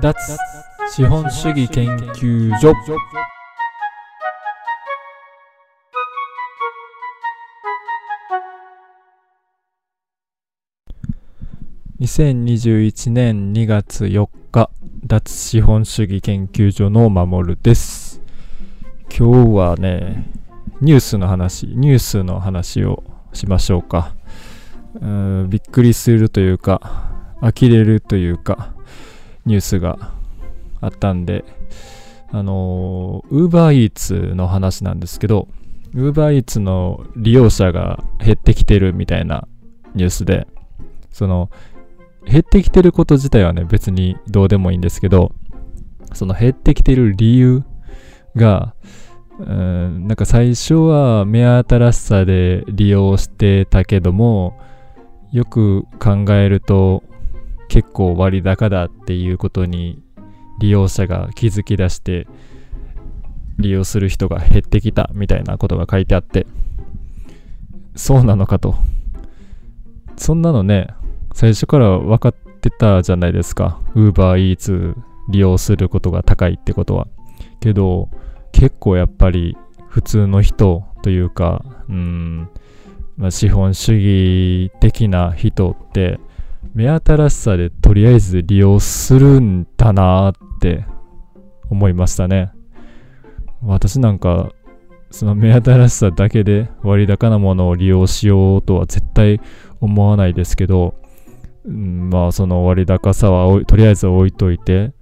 脱資本主義研究所。2021年2月4日脱資本主義研究所の守です。今日はねニュースの話ニュースの話をしましょうか。うびっくりするというか呆れるというか。ニュースがあったんであのウーバーイーツの話なんですけどウーバーイーツの利用者が減ってきてるみたいなニュースでその減ってきてること自体はね別にどうでもいいんですけどその減ってきてる理由がうんなんか最初は目新しさで利用してたけどもよく考えると結構割高だっていうことに利用者が気づき出して利用する人が減ってきたみたいなことが書いてあってそうなのかと。そんなのね最初から分かってたじゃないですか。UberEats 利用することが高いってことは。けど結構やっぱり普通の人というかうん、まあ、資本主義的な人って目新しさでとりあえず利用するんだなって思いましたね。私なんかその目新しさだけで割高なものを利用しようとは絶対思わないですけど、うん、まあその割高さはとりあえず置いといて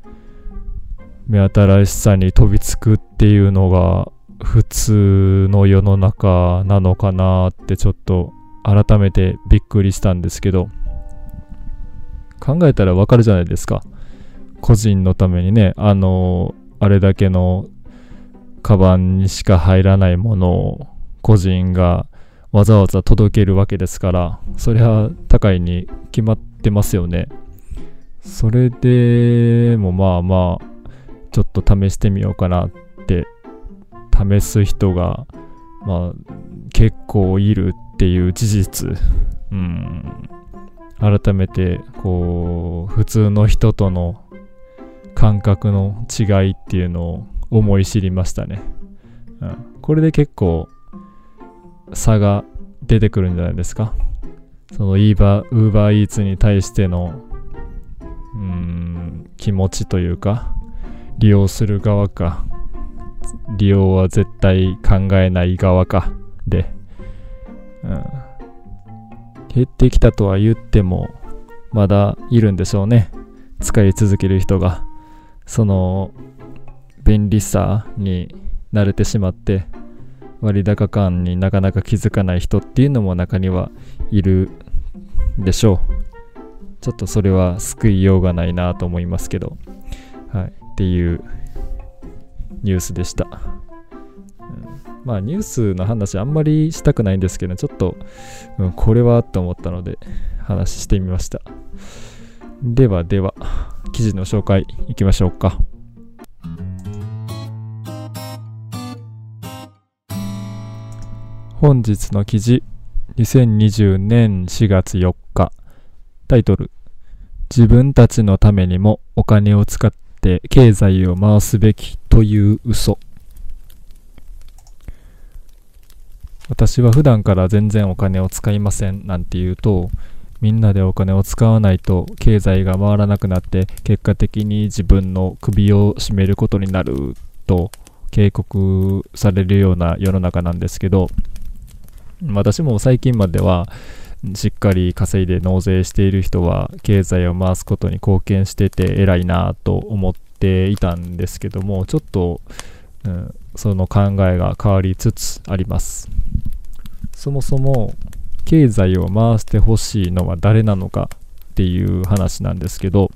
目新しさに飛びつくっていうのが普通の世の中なのかなってちょっと改めてびっくりしたんですけど考えたらわかるじゃないですか。個人のためにねあのあれだけのカバンにしか入らないものを個人がわざわざ届けるわけですからそれは高いに決まってますよね。それでもまあまあちょっと試してみようかなって試す人が、まあ、結構いるっていう事実、うん、改めてこう普通の人との感覚の違いっていうのを思い知りましたね、うん、これで結構差が出てくるんじゃないですか。その Uber, Uber Eats に対してのうん気持ちというか利用する側か利用は絶対考えない側かで、うん、減ってきたとは言ってもまだいるんでしょうね。使い続ける人が。その便利さに慣れてしまって割高感になかなか気づかない人っていうのも中にはいるでしょう。ちょっとそれは救いようがないなと思いますけど。はい。っていうニュースでした。まあニュースの話あんまりしたくないんですけど、ちょっと、うん、これはと思ったので話してみました。ではでは、記事の紹介いきましょうか。本日の記事、2020年4月4日、タイトル、自分たちのためにもお金を使って経済を回すべきという嘘私は普段から全然お金を使いませんなんて言うとみんなでお金を使わないと経済が回らなくなって結果的に自分の首を絞めることになると警告されるような世の中なんですけど私も最近まではしっかり稼いで納税している人は経済を回すことに貢献してて偉いなと思っていたんですけどもちょっと、うん、その考えが変わりつつあります。そもそも経済を回してほしいのは誰なのかっていう話なんですけど、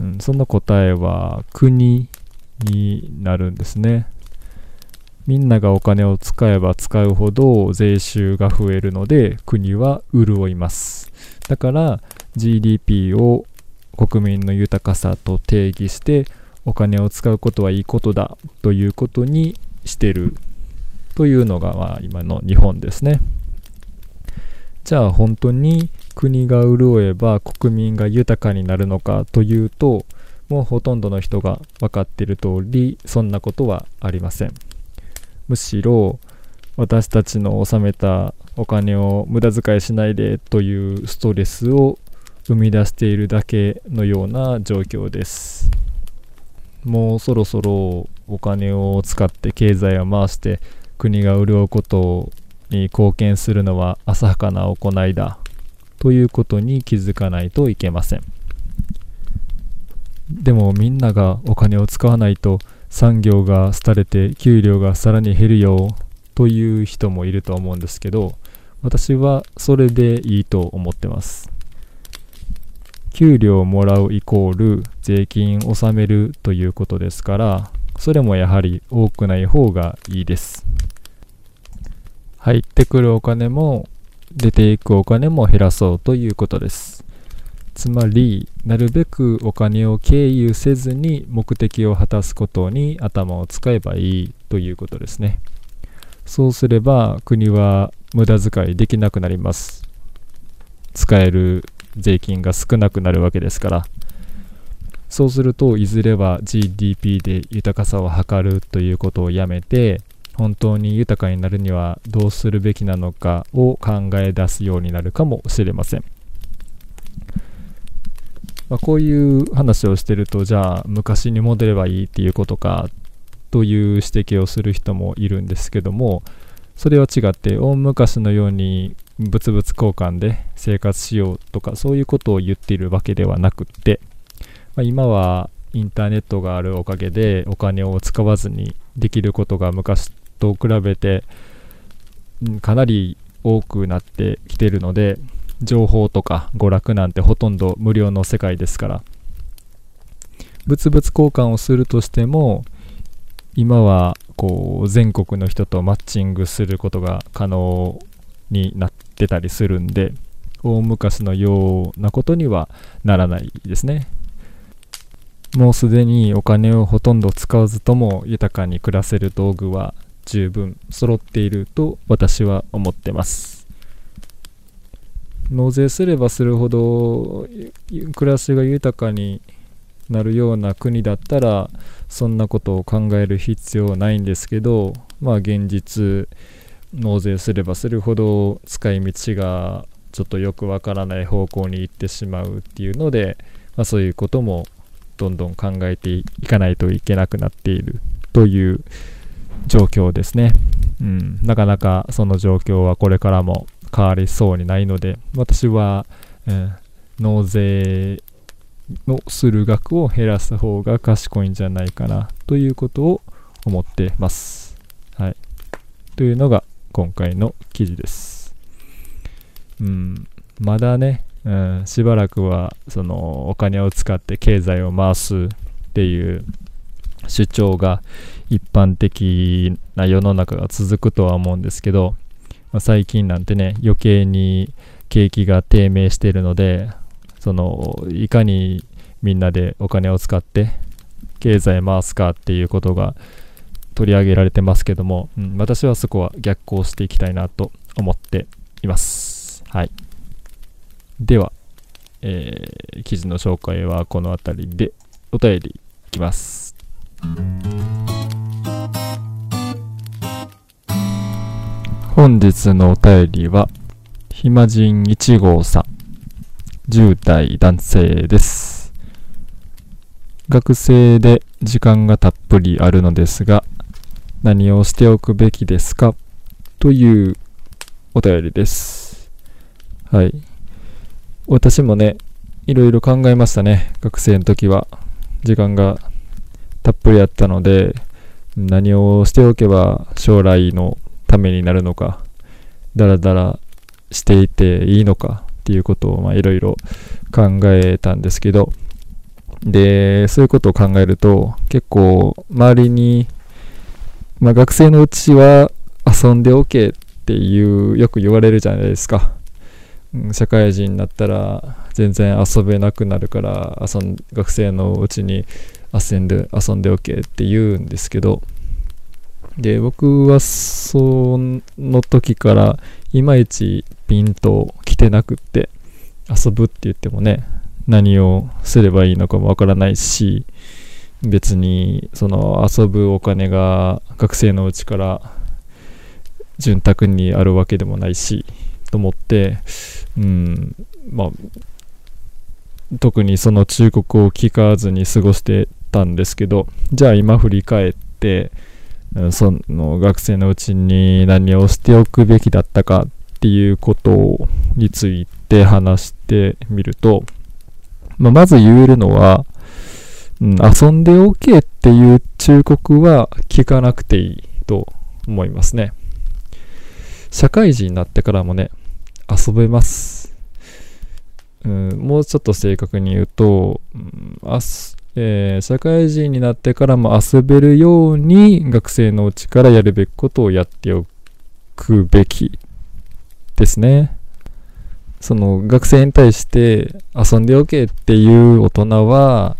うん、その答えは国になるんですねみんながお金を使えば使うほど税収が増えるので国は潤います。だから GDP を国民の豊かさと定義してお金を使うことはいいことだということにしてるというのがまあ今の日本ですね。じゃあ本当に国が潤えば国民が豊かになるのかというともうほとんどの人が分かっている通りそんなことはありませんむしろ私たちの納めたお金を無駄遣いしないでというストレスを生み出しているだけのような状況ですもうそろそろお金を使って経済を回して国が潤うことに貢献するのは浅はかな行いだということに気づかないといけません。でもみんながお金を使わないと産業が廃れて給料がさらに減るよという人もいると思うんですけど私はそれでいいと思ってます。給料をもらうイコール税金を納めるということですからそれもやはり多くない方がいいです。入ってくるお金も出ていくお金も減らそうということです。つまりなるべくお金を経由せずに目的を果たすことに頭を使えばいいということですね。そうすれば国は無駄遣いできなくなります。使える税金が少なくなるわけですから。そうするといずれは GDP で豊かさを測るということをやめて本当に豊かになるにはどうするべきなのかを考え出すようになるかもしれません、まあ、こういう話をしてるとじゃあ昔に戻ればいいっていうことかという指摘をする人もいるんですけどもそれは違って大昔のように物々交換で生活しようとかそういうことを言っているわけではなくって、まあ、今はインターネットがあるおかげでお金を使わずにできることが昔と比べて、うん、かなり多くなってきてるので情報とか娯楽なんてほとんど無料の世界ですから。物々交換をするとしても今はこう全国の人とマッチングすることが可能になってたりするんで大昔のようなことにはならないですね。もうすでにお金をほとんど使わずとも豊かに暮らせる道具は十分揃っていると私は思ってます。納税すればするほど暮らしが豊かになるような国だったらそんなことを考える必要はないんですけどまあ現実納税すればするほど使い道がちょっとよくわからない方向に行ってしまうっていうので、まあ、そういうこともどんどん考えていかないといけなくなっているという状況ですね。うん、なかなかその状況はこれからも変わりそうにないので、私は、えー、納税のする額を減らす方が賢いんじゃないかなということを思ってます。はい。というのが今回の記事です。うん、まだね、うん、しばらくはそのお金を使って経済を回すっていう主張が一般的な世の中が続くとは思うんですけど、まあ、最近なんてね余計に景気が低迷しているのでそのいかにみんなでお金を使って経済回すかっていうことが取り上げられてますけども、うん、私はそこは逆行していきたいなと思っています。はい。では、えー、記事の紹介はこの辺りでお便りいきます。本日のお便りは、暇人1号さん、10代男性です。学生で時間がたっぷりあるのですが、何をしておくべきですか？というお便りです。はい。私もね、いろいろ考えましたね。学生の時は。時間がたっぷりあったので、何をしておけば将来のためになるのか、だらだらしていていいのかっていうことをいろいろ考えたんですけど、で、そういうことを考えると、結構周りに、まあ、学生のうちは遊んでおけっていう、よく言われるじゃないですか。社会人になったら全然遊べなくなるから遊ん学生のうちに遊んで遊んでおけって言うんですけどで、僕はその時からいまいちピンと来てなくって、遊ぶって言ってもね、何をすればいいのかもわからないし別にその遊ぶお金が学生のうちから潤沢にあるわけでもないしと思ってうんまあ特にその忠告を聞かずに過ごしてたんですけどじゃあ今振り返ってその学生のうちに何をしておくべきだったかっていうことについて話してみると、まあ、まず言えるのは、うん、遊んでおけっていう忠告は聞かなくていいと思いますね。社会人になってからもね、遊べます。うん、もうちょっと正確に言うと、うん、あえー、社会人になってからも遊べるように学生のうちからやるべきことをやっておくべきですね。その学生に対して遊んでおけっていう大人は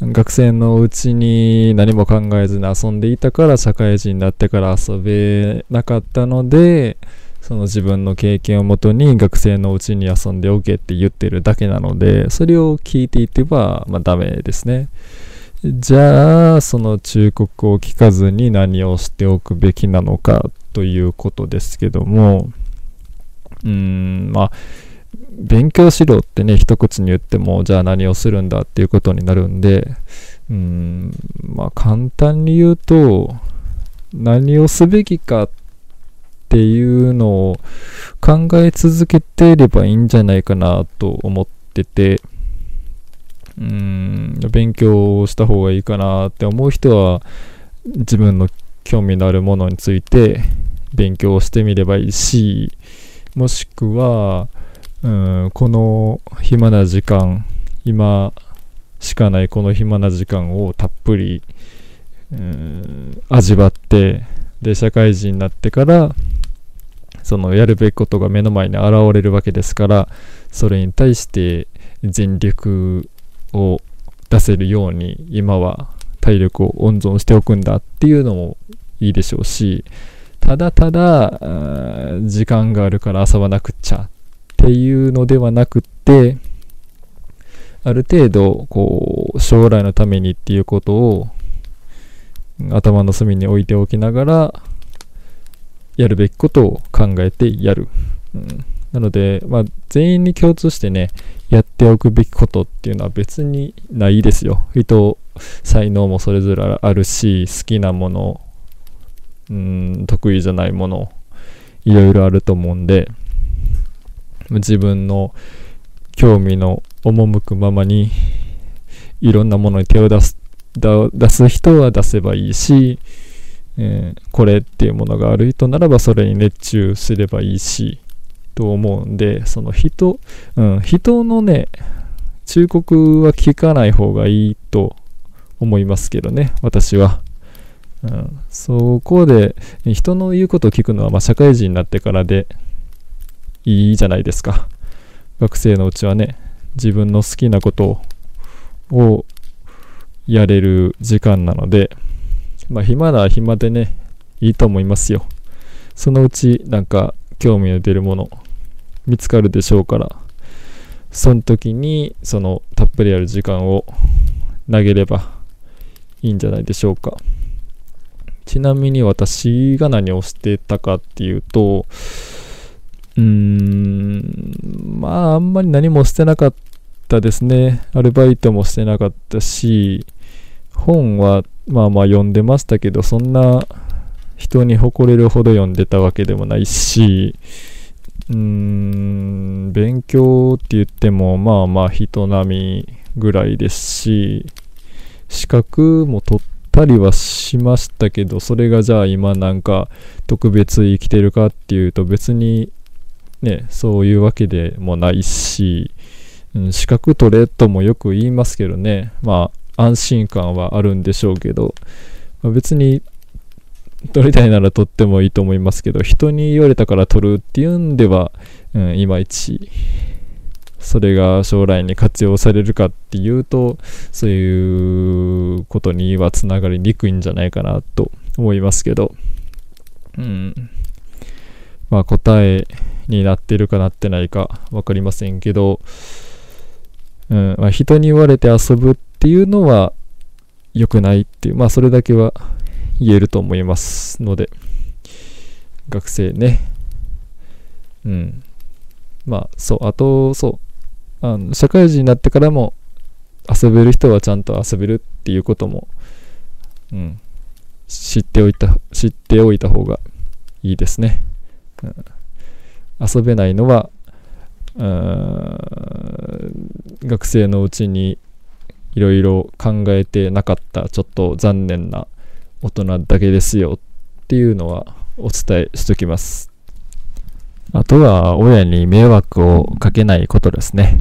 学生のうちに何も考えずに遊んでいたから社会人になってから遊べなかったのでその自分の経験をもとに学生のうちに遊んでおけって言ってるだけなのでそれを聞いていては、まあ、ダメですね。じゃあその忠告を聞かずに何をしておくべきなのかということですけどもうんまあ勉強しろってね一口に言ってもじゃあ何をするんだっていうことになるんでうんまあ簡単に言うと何をすべきかっっていうのを考え続けてればいいんじゃないかなと思っててうん勉強した方がいいかなって思う人は自分の興味のあるものについて勉強してみればいいしもしくは、うん、この暇な時間、今しかないこの暇な時間をたっぷり、うん、味わって、で、社会人になってから、そのやるべきことが目の前に現れるわけですから、それに対して全力を出せるように、今は体力を温存しておくんだっていうのもいいでしょうし、ただただ、時間があるから遊ばなくっちゃっていうのではなくって、ある程度、こう、将来のためにっていうことを頭の隅に置いておきながら、やるべきことを考えてやる。うん、なので、まあ、全員に共通してね、やっておくべきことっていうのは別にないですよ。人、才能もそれぞれあるし、好きなもの、うん得意じゃないものいろいろあると思うんで自分の興味の赴くままにいろんなものに手を出す出す人は出せばいいし、えー、これっていうものがある人ならばそれに熱中すればいいしと思うんでその人、うん、人のね忠告は聞かない方がいいと思いますけどね私は。うん、そこで人の言うことを聞くのは、ま、社会人になってからでいいじゃないですか。学生のうちはね、自分の好きなことをやれる時間なので、まあ暇なら暇でね、いいと思いますよ。そのうちなんか興味の出るもの見つかるでしょうから、その時にそのたっぷりある時間を投げればいいんじゃないでしょうか。ちなみに私が何をしてたかっていうと、うーん、まあ、あんまり何もしてなかったですね。アルバイトもしてなかったし、本はまあまあ読んでましたけど、そんな人に誇れるほど読んでたわけでもないし、うーん、勉強って言ってもまあまあ人並みぐらいですし、資格も取ったりはしましたけど、それがじゃあ今なんか特別生きてるかっていうと別にね、そういうわけでもないし、うん、資格取れともよく言いますけどね、まあ安心感はあるんでしょうけど、まあ、別に取りたいなら取ってもいいと思いますけど、人に言われたから取るっていうんでは、うん、いまいちそれが将来に活用されるかっていうと、そういうことにはつながりにくいんじゃないかなと思いますけど、うん。まあ答えになってるかなってないか分かりませんけど、うんまあ、人に言われて遊ぶっていうのは良くないっていう、まあそれだけは言えると思いますので、学生ね。うん。まあそう、あとそう、あの社会人になってからも遊べる人はちゃんと遊べるっていうことも、うん、知っておいた、知っておいた方がいいですね。うん、遊べないのは、うん学生のうちにいろいろ考えてなかったちょっと残念な大人だけですよっていうのはお伝えしときます。あとは親に迷惑をかけないことですね。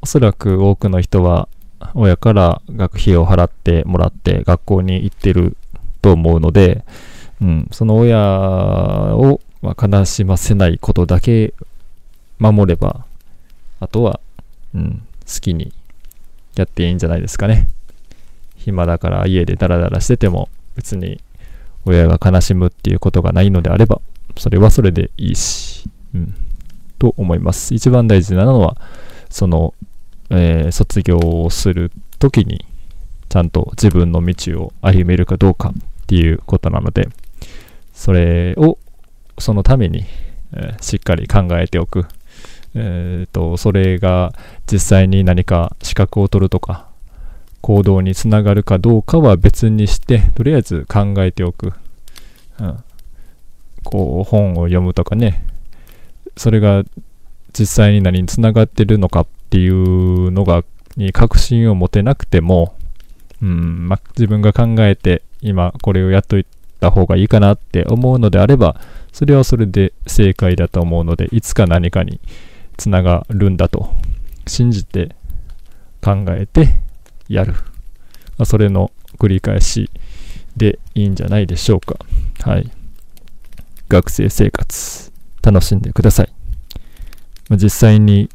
おそらく多くの人は親から学費を払ってもらって学校に行ってると思うので、うん、その親を、ま悲しませないことだけ守れば、あとは、うん、好きにやっていいんじゃないですかね。暇だから家でダラダラしてても別に親が悲しむっていうことがないのであれば、それはそれでいいし、うん、と思います。一番大事なのは、そのえー、卒業をするときにちゃんと自分の道を歩めるかどうかっていうことなのでそれをそのために、えー、しっかり考えておく、えーと、それが実際に何か資格を取るとか行動につながるかどうかは別にしてとりあえず考えておく、うん、こう本を読むとかね。それが実際に何につながってるのかっていうのが、に確信を持てなくても、うん、ま自分が考えて今これをやっといた方がいいかなって思うのであれば、それはそれで正解だと思うので、いつか何かにつながるんだと信じて考えてやる。ま、それの繰り返しでいいんじゃないでしょうか。はい。学生生活楽しんでください。ま、実際に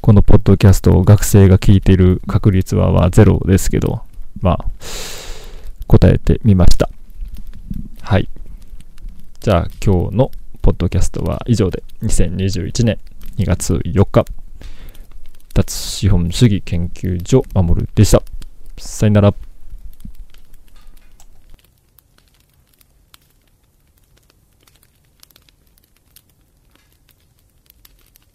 このポッドキャストを学生が聞いてる確率はまゼロですけど、まあ、答えてみました。はい。じゃあ今日のポッドキャストは以上で2021年2月4日脱資本主義研究所守でした。さよなら。